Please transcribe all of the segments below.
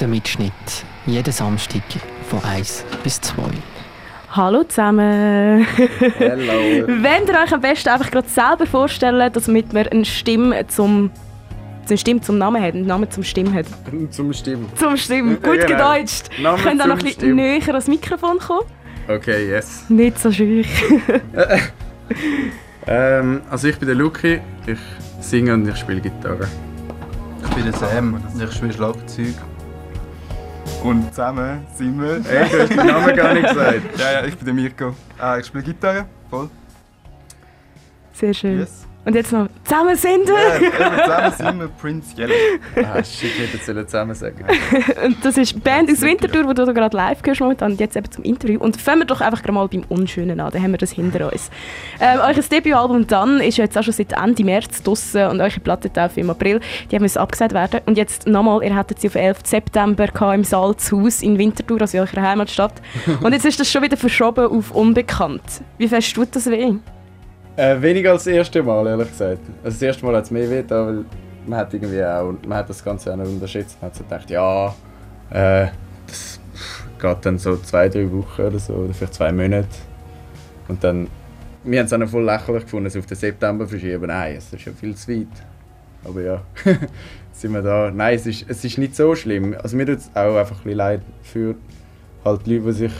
Der Mitschnitt. Jeden Samstag von 1 bis 2. Hallo zusammen. Hello. Wenn ihr euch am besten einfach gerade selber vorstellen, damit wir eine Stimme zum eine Stimme zum Namen hat, Namen zum Stimme hat. Zum Stimmen. Zum Stimmen, gut Genau. gedeutscht. Namen Könnt ihr noch ein zum bisschen Stimmen. näher ans Mikrofon kommen? Okay, yes. Nicht so schwierig. Ähm, also ich bin der Luki, ich singe und ich spiele Gitarre. Ich bin der Sam und ich spiele Schlagzeug. Und zusammen sind wir. Ey, du hast den Namen gar nicht gesagt. Ja, ja, ich bin der Mirko. Ah, ich spiele Gitarre, voll. Sehr schön. Yes. Und jetzt noch zusammen sind Ja, zusammen sind wir Prince Yellow. Ah, shit, ich hätte jetzt zusammen sagen. Und das ist die Band aus Winterthur, die du gerade live hörst momentan, und jetzt eben zum Interview. Und fangen wir doch einfach gerade mal beim Unschönen an, dann haben wir das hinter uns. Ähm, euer Debütalbum «Dann» ist ja jetzt auch schon seit Ende März draussen und eure Plattentaufe im April, die haben müssen abgesagt werden. Und jetzt nochmal, ihr hättet sie auf 11. September gehabt im Salzhaus in Winterthur, also in eurer Heimatstadt. Und jetzt ist das schon wieder verschoben auf unbekannt. Wie fest tut das weh? Äh, weniger als das erste Mal, ehrlich gesagt. Also das erste Mal hat es mehr weh, weil man hat irgendwie auch, man hat das Ganze auch noch unterschätzt. Man hat so gedacht, ja, äh, das geht dann so zwei, drei Wochen oder so, oder vielleicht zwei Monate. Und dann, wir haben es auch noch voll lächerlich gefunden, es auf den September verschieben. Nein, es ist ja viel zu weit. Aber ja, sind wir da. Nein, es ist, es ist nicht so schlimm. Also mir tut es auch einfach ein bisschen leid für halt Leute, die sich,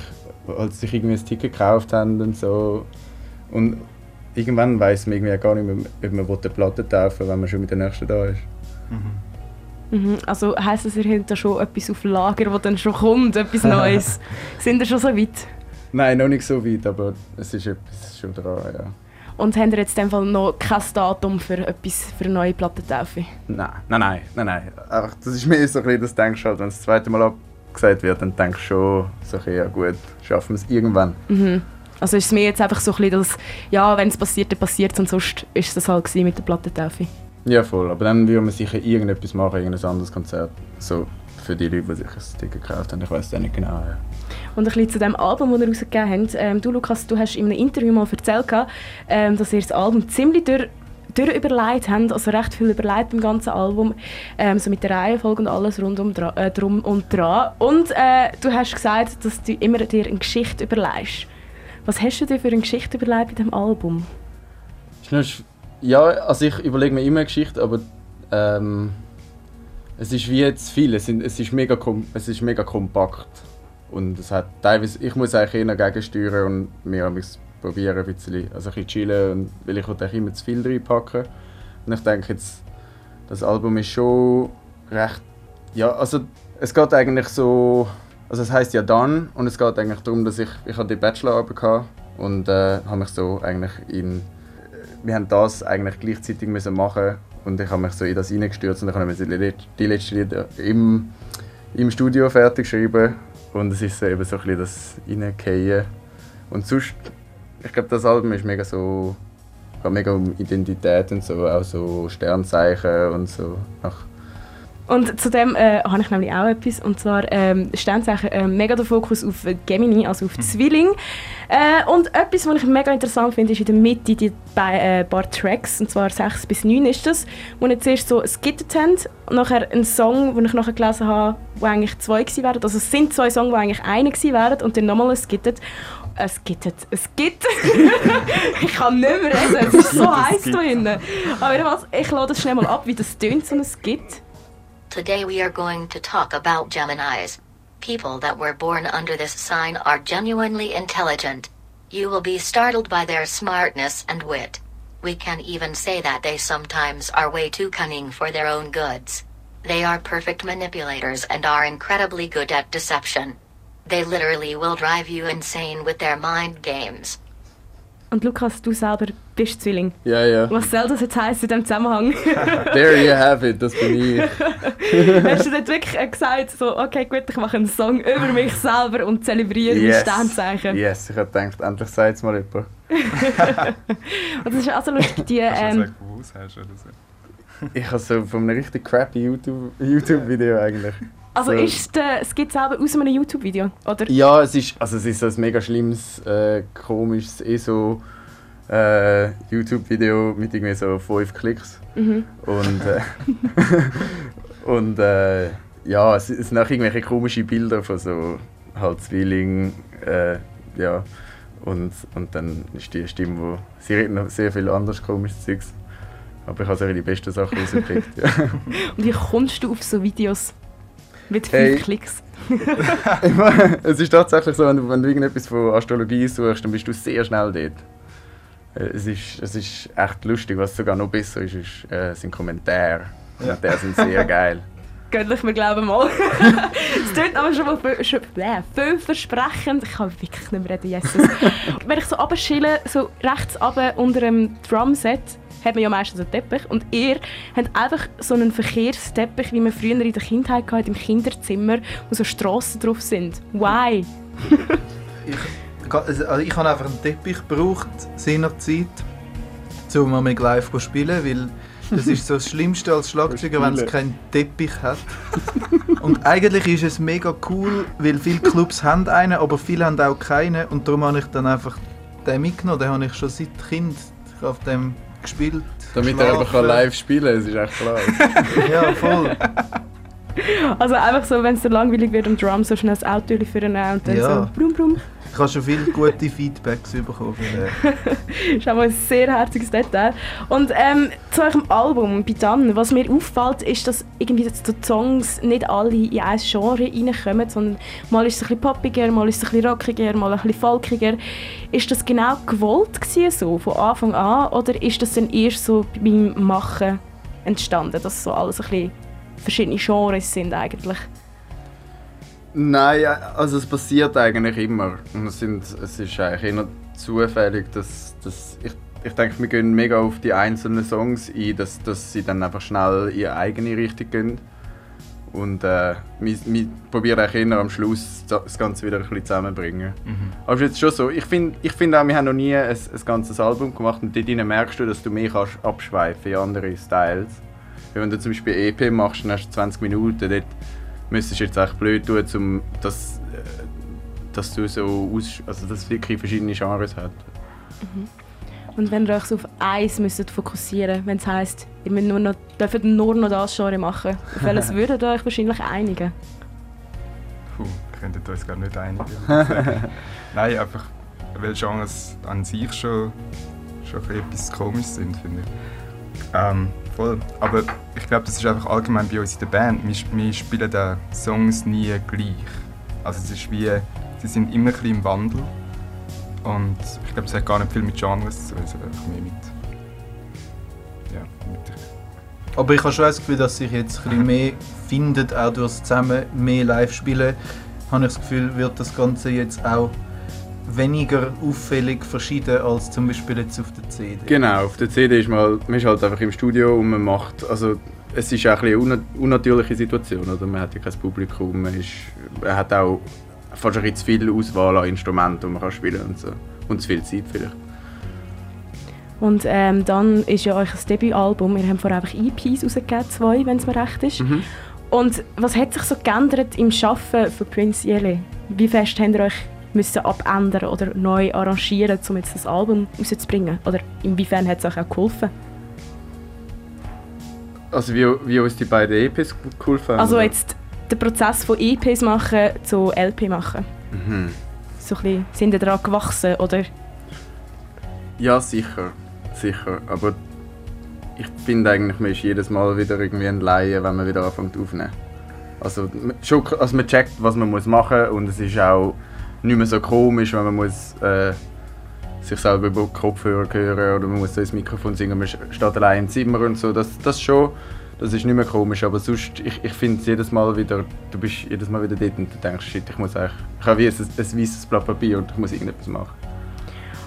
halt sich irgendwie ein Ticket gekauft haben und so. Und irgendwann weiß man irgendwie gar nicht mehr, ob man eine Platte taufen wenn man schon mit der nächsten da ist. Mhm. Also heisst das, ihr habt da schon etwas auf Lager, das dann schon kommt, etwas Neues? Sind ihr schon so weit? Nein, noch nicht so weit, aber es ist etwas schon dran, ja. Und habt ihr jetzt in dem Fall noch kein Datum für etwas für eine neue Plattentaufe? Nein, nein, nein, nein, nein. Einfach, das ist mehr so ein bisschen, das denkst du halt, wenn es das zweite Mal abgesagt wird, dann denkst du schon, so, okay, ja gut, schaffen wir es irgendwann. Mhm. Also ist es mir jetzt einfach so ein bisschen, dass, ja, wenn es passiert, dann passiert es und sonst ist es das halt mit der Plattentaufe. Ja, voll. Aber dann würde man sicher irgendetwas machen, irgendein anderes Konzert. So für die Leute, die sich ein Ticket gekauft haben. Ich weiß es nicht genau. Ja. Und ein bisschen zu dem Album, das ihr rausgegeben habt. Ähm, du, Lukas, du hast in einem Interview mal erzählt, ähm, dass ihr das Album ziemlich durch, durch überlegt habt, also recht viel überlegt beim ganzen Album, ähm, so mit der Reihenfolge und alles rundum dra äh, drum und dran. Und äh, du hast gesagt, dass du immer dir eine Geschichte überlegst. Was hast du dir für eine Geschichte überlegt bei diesem Album? Ja, also ich überlege mir immer eine Geschichte, aber ähm, es ist wie jetzt viel. Es, es, ist mega es ist mega kompakt. Und es hat teilweise, ich muss eigentlich eher gegensteuern und mir probieren, ein bisschen, also ein bisschen chillen, und, weil ich will eigentlich immer zu viel reinpacken. Und ich denke jetzt, das Album ist schon recht, ja, also es geht eigentlich so, also es heißt ja dann und es geht eigentlich darum, dass ich, ich die Bachelorarbeit gehabt und äh, habe mich so eigentlich in wir haben das eigentlich gleichzeitig müssen machen und ich habe mich so in das reingestürzt und dann habe ich die let- die letzten Lieder im, im Studio fertig geschrieben und es ist so eben so ein bisschen das Reingehen. Und sonst, ich glaube, das Album ist mega so, geht mega um Identität und so, auch so Sternzeichen und so. Ach, Und zu dem äh, habe ich nämlich auch etwas. Und zwar ähm, Sternzeichen äh, mega der Fokus auf Gemini, also auf Zwilling. Äh, und etwas, was ich mega interessant finde, ist in der Mitte die bei, äh, paar Tracks, und zwar 6 bis 9 ist das, wo ihr zuerst so skittet habt und nachher ein Song, den ich nachher gelesen habe, wo eigentlich zwei gewesen wären. Also es sind zwei Songs, die eigentlich einer gewesen wären und dann nochmal ein skittet. Es skittet, es skittet. ich kann nicht mehr reden, es ist so heiß da drinnen. Aber jedenfalls, ich lade das schnell mal ab, wie das tönt, so ein Skit. Today we are going to talk about Geminis. People that were born under this sign are genuinely intelligent. You will be startled by their smartness and wit. We can even say that they sometimes are way too cunning for their own goods. They are perfect manipulators and are incredibly good at deception. They literally will drive you insane with their mind games. Und Lukas, du selber bist Zwilling. ja, ja. Was soll das jetzt heißen in diesem Zusammenhang? There you have it, das bin ich. Hast du dort wirklich gesagt, so, okay, gut, ich mache einen Song über mich selber und zelebriere mein Sternzeichen? Yes, ich habe gedacht, endlich sagt es mal jemand. Und das ist auch so lustig, die, ähm, wo du hast oder so? Ich habe so von einem richtig crappy YouTube- YouTube-Video eigentlich. Also so- ist der Skit selber aus einem YouTube-Video, oder? Ja, es ist, also es ist so ein mega schlimmes, äh, komisches ESO äh, YouTube-Video mit irgendwie so fünf Klicks. Mhm. Und, äh, und äh, ja, es, es sind auch irgendwelche komische Bilder von so halt Zwilling, äh, ja. Und, und dann ist die Stimme, wo sie redet noch sehr viel anderes komisches Zeugs. Aber ich habe sicher die besten Sachen rausgekriegt. Ja. Und wie kommst du auf so Videos mit Hey. fünf Klicks? Ich meine, es ist tatsächlich so, wenn du, wenn du irgendetwas von Astrologie suchst, dann bist du sehr schnell dort. Äh, Es ist, es ist echt lustig, was sogar noch besser ist, ist äh, sind Kommentare. Kommentare sind sehr geil. Göttlich, wir glauben mal. Es klingt aber schon mal viel, schon, bläh, vielversprechend. Ich kann wirklich nicht mehr reden, Jesus. Wenn ich so runterschille, so rechts runter unter einem Drumset, hat man ja meistens einen Teppich. Und ihr habt einfach so einen Verkehrsteppich, wie man früher in der Kindheit hatte, im Kinderzimmer, wo so Strassen drauf sind. Why? Also ich habe einfach einen Teppich gebraucht, seinerzeit, um mal mit live zu spielen, weil das ist so das Schlimmste als Schlagzeuger, wenn es keinen Teppich hat. Und eigentlich ist es mega cool, weil viele Clubs haben einen, aber viele haben auch keinen und darum habe ich dann einfach den mitgenommen, den habe ich schon seit Kind auf dem gespielt. Damit er einfach kann live spielen kann, das ist echt klar. Ja, voll. Also einfach so, wenn es dir langweilig wird am Drum, so schnell das Auto vornehmen und dann Ja. so brum brum. Ich habe schon viele gute Feedbacks bekommen. der. ist auch ein sehr herziges Detail. Und ähm, zu eurem Album, bei Dan, was mir auffällt, ist, dass irgendwie die Songs nicht alle in ein Genre reinkommen, sondern mal ist es ein bisschen poppiger, mal ist es ein bisschen rockiger, mal ein bisschen folkiger. Ist das genau gewollt gewesen, so, von Anfang an, oder ist das dann erst so beim Machen entstanden, dass so alles ein bisschen verschiedene Genres sind eigentlich? Nein, ja, also es passiert eigentlich immer. Und es, sind, es ist eigentlich eher zufällig, dass, dass ich, ich denke, wir gehen mega auf die einzelnen Songs ein, dass, dass sie dann einfach schnell in ihre eigene Richtung gehen. Und äh, wir, wir probieren eigentlich eher am Schluss das Ganze wieder ein bisschen zusammenzubringen. Aber es ist jetzt schon so, ich finde ich find auch, wir haben noch nie ein, ein ganzes Album gemacht und dort merkst du, dass du mehr kannst abschweifen in andere Styles. Weil wenn du zum Beispiel EP machst, dann hast du 20 Minuten, dort müsstest du jetzt echt blöd tun, um dass, äh, dass du so aus, also dass es wirklich verschiedene Genres hat. Und wenn ihr euch so auf eins müsstet fokussieren wenn es heisst, ihr müsst nur noch, dürft nur noch das Genre machen, auf welches würdet ihr euch wahrscheinlich einigen? Puh, wir könnten uns gar nicht einigen. Nein, einfach, weil Genres an sich schon, schon ein bisschen etwas komisch sind, finde ich. Ähm, voll. Aber ich glaube, das ist einfach allgemein bei uns in der Band. Wir, wir spielen die Songs nie gleich. Also es ist wie, sie sind immer ein bisschen im Wandel. Und ich glaube, es hat gar nicht viel mit Genres zu tun, hat einfach mehr mit... Ja, mit Aber ich habe schon das Gefühl, dass sich jetzt ein bisschen mehr findet, auch durch das zusammen mehr live spielen. Habe ich das Gefühl, wird das Ganze jetzt auch weniger auffällig verschieden als zum Beispiel jetzt auf der CD. Genau, auf der CD ist man, man ist halt einfach im Studio und man macht, also es ist auch ein bisschen eine unna- unnatürliche Situation, oder? Man hat ja kein Publikum, man, ist, man hat auch fast ein bisschen zu viel Auswahl an Instrumenten, die man kann spielen und so. Und zu viel Zeit vielleicht. Und ähm, dann ist ja euch ein Debütalbum, ihr habt vorher einfach EPs rausgegeben, zwei, wenn es mir recht ist. Und was hat sich so geändert im Schaffen von Prince Yele? Wie fest habt ihr euch müssen abändern oder neu arrangieren, um jetzt das Album rauszubringen? Oder inwiefern hat es euch auch geholfen? Also wie, wie uns die beiden EPs geholfen haben? Also jetzt den Prozess von EPs machen zu LP machen. Mhm. So ein bisschen, sind ihr daran gewachsen oder Ja, sicher. Sicher. Aber ich finde eigentlich, man ist jedes Mal wieder irgendwie ein Laie, wenn man wieder anfängt aufzunehmen. Also, schon, also man checkt, was man muss machen muss und es ist auch nicht mehr so komisch, wenn man muss, äh, sich selber über Kopfhörer hören oder man muss so ins Mikrofon singen, man steht allein im Zimmer und so. Das, das schon, das ist nicht mehr komisch, aber sonst, ich, ich finde es jedes Mal wieder, du bist jedes Mal wieder dort und du denkst, shit, ich muss eigentlich, ich habe wie ein, ein weißes Blatt Papier und ich muss irgendetwas machen.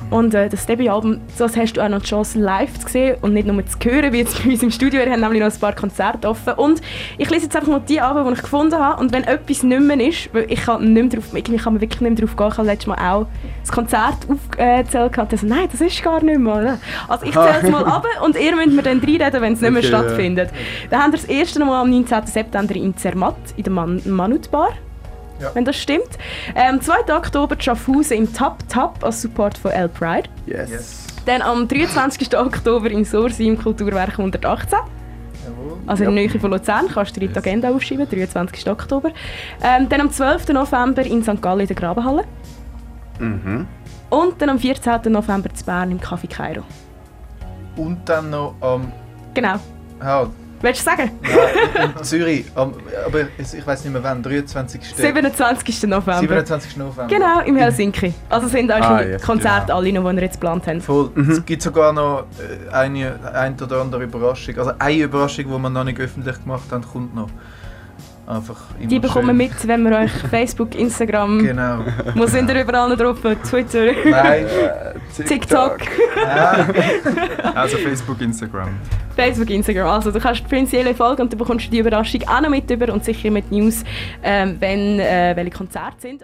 Und äh, das Debütalbum, das hast du auch noch die Chance live zu sehen und nicht nur zu hören, wie jetzt bei uns im Studio. Wir haben nämlich noch ein paar Konzerte offen. Und ich lese jetzt einfach mal die Alben, die ich gefunden habe. Und wenn etwas nicht mehr ist, weil ich kann nicht mehr drauf, irgendwie kann man wirklich nicht mehr drauf gehen. Ich habe letztes Mal auch das Konzert aufgezählt und also, nein, das ist gar nicht mehr. Oder? Also ich zähle es mal ab und ihr müsst mir dann reinreden, wenn es nicht mehr Okay, ja. stattfindet. Dann haben wir das erste Mal am 19. September in Zermatt, in der Man Manut Bar. Ja. Wenn das stimmt. Ähm, 2. Oktober Schaffhausen im Tap Tap als Support von L Pride. Yes. Yes. Dann am 23. Oktober in Sursi im Kulturwerk 118. Jawohl. Also in der Nähe von Luzern, kannst du dir in die. Agenda aufschreiben, 23. Oktober. Ähm, dann am 12. November in St. Gallen in der Grabenhalle. Mhm. Und dann am 14. November zu Bern im Café Cairo. Und dann noch am. Genau. Ja, Willst du sagen? nein, in Zürich, aber ich weiß nicht mehr wann, 23. 27. November. 27. November. Genau, im Helsinki. Also sind eure Ah, yes, Konzerte genau. alle noch, die ihr jetzt geplant habt. Voll. Mhm. Es gibt sogar noch äh, eine, eine oder andere Überraschung. Also eine Überraschung, die wir noch nicht öffentlich gemacht haben, kommt noch. Einfach immer Die bekommen schön. mit, wenn wir euch Facebook, Instagram, Genau. wo sind ihr überall noch drauf? Twitter, Nein. TikTok, Ja. Also Facebook, Instagram. Facebook, Instagram. Also du kannst Prince Jelle folgen und du bekommst die Überraschung auch noch mit über und sicher mit News, ähm, wenn äh, welche Konzerte sind.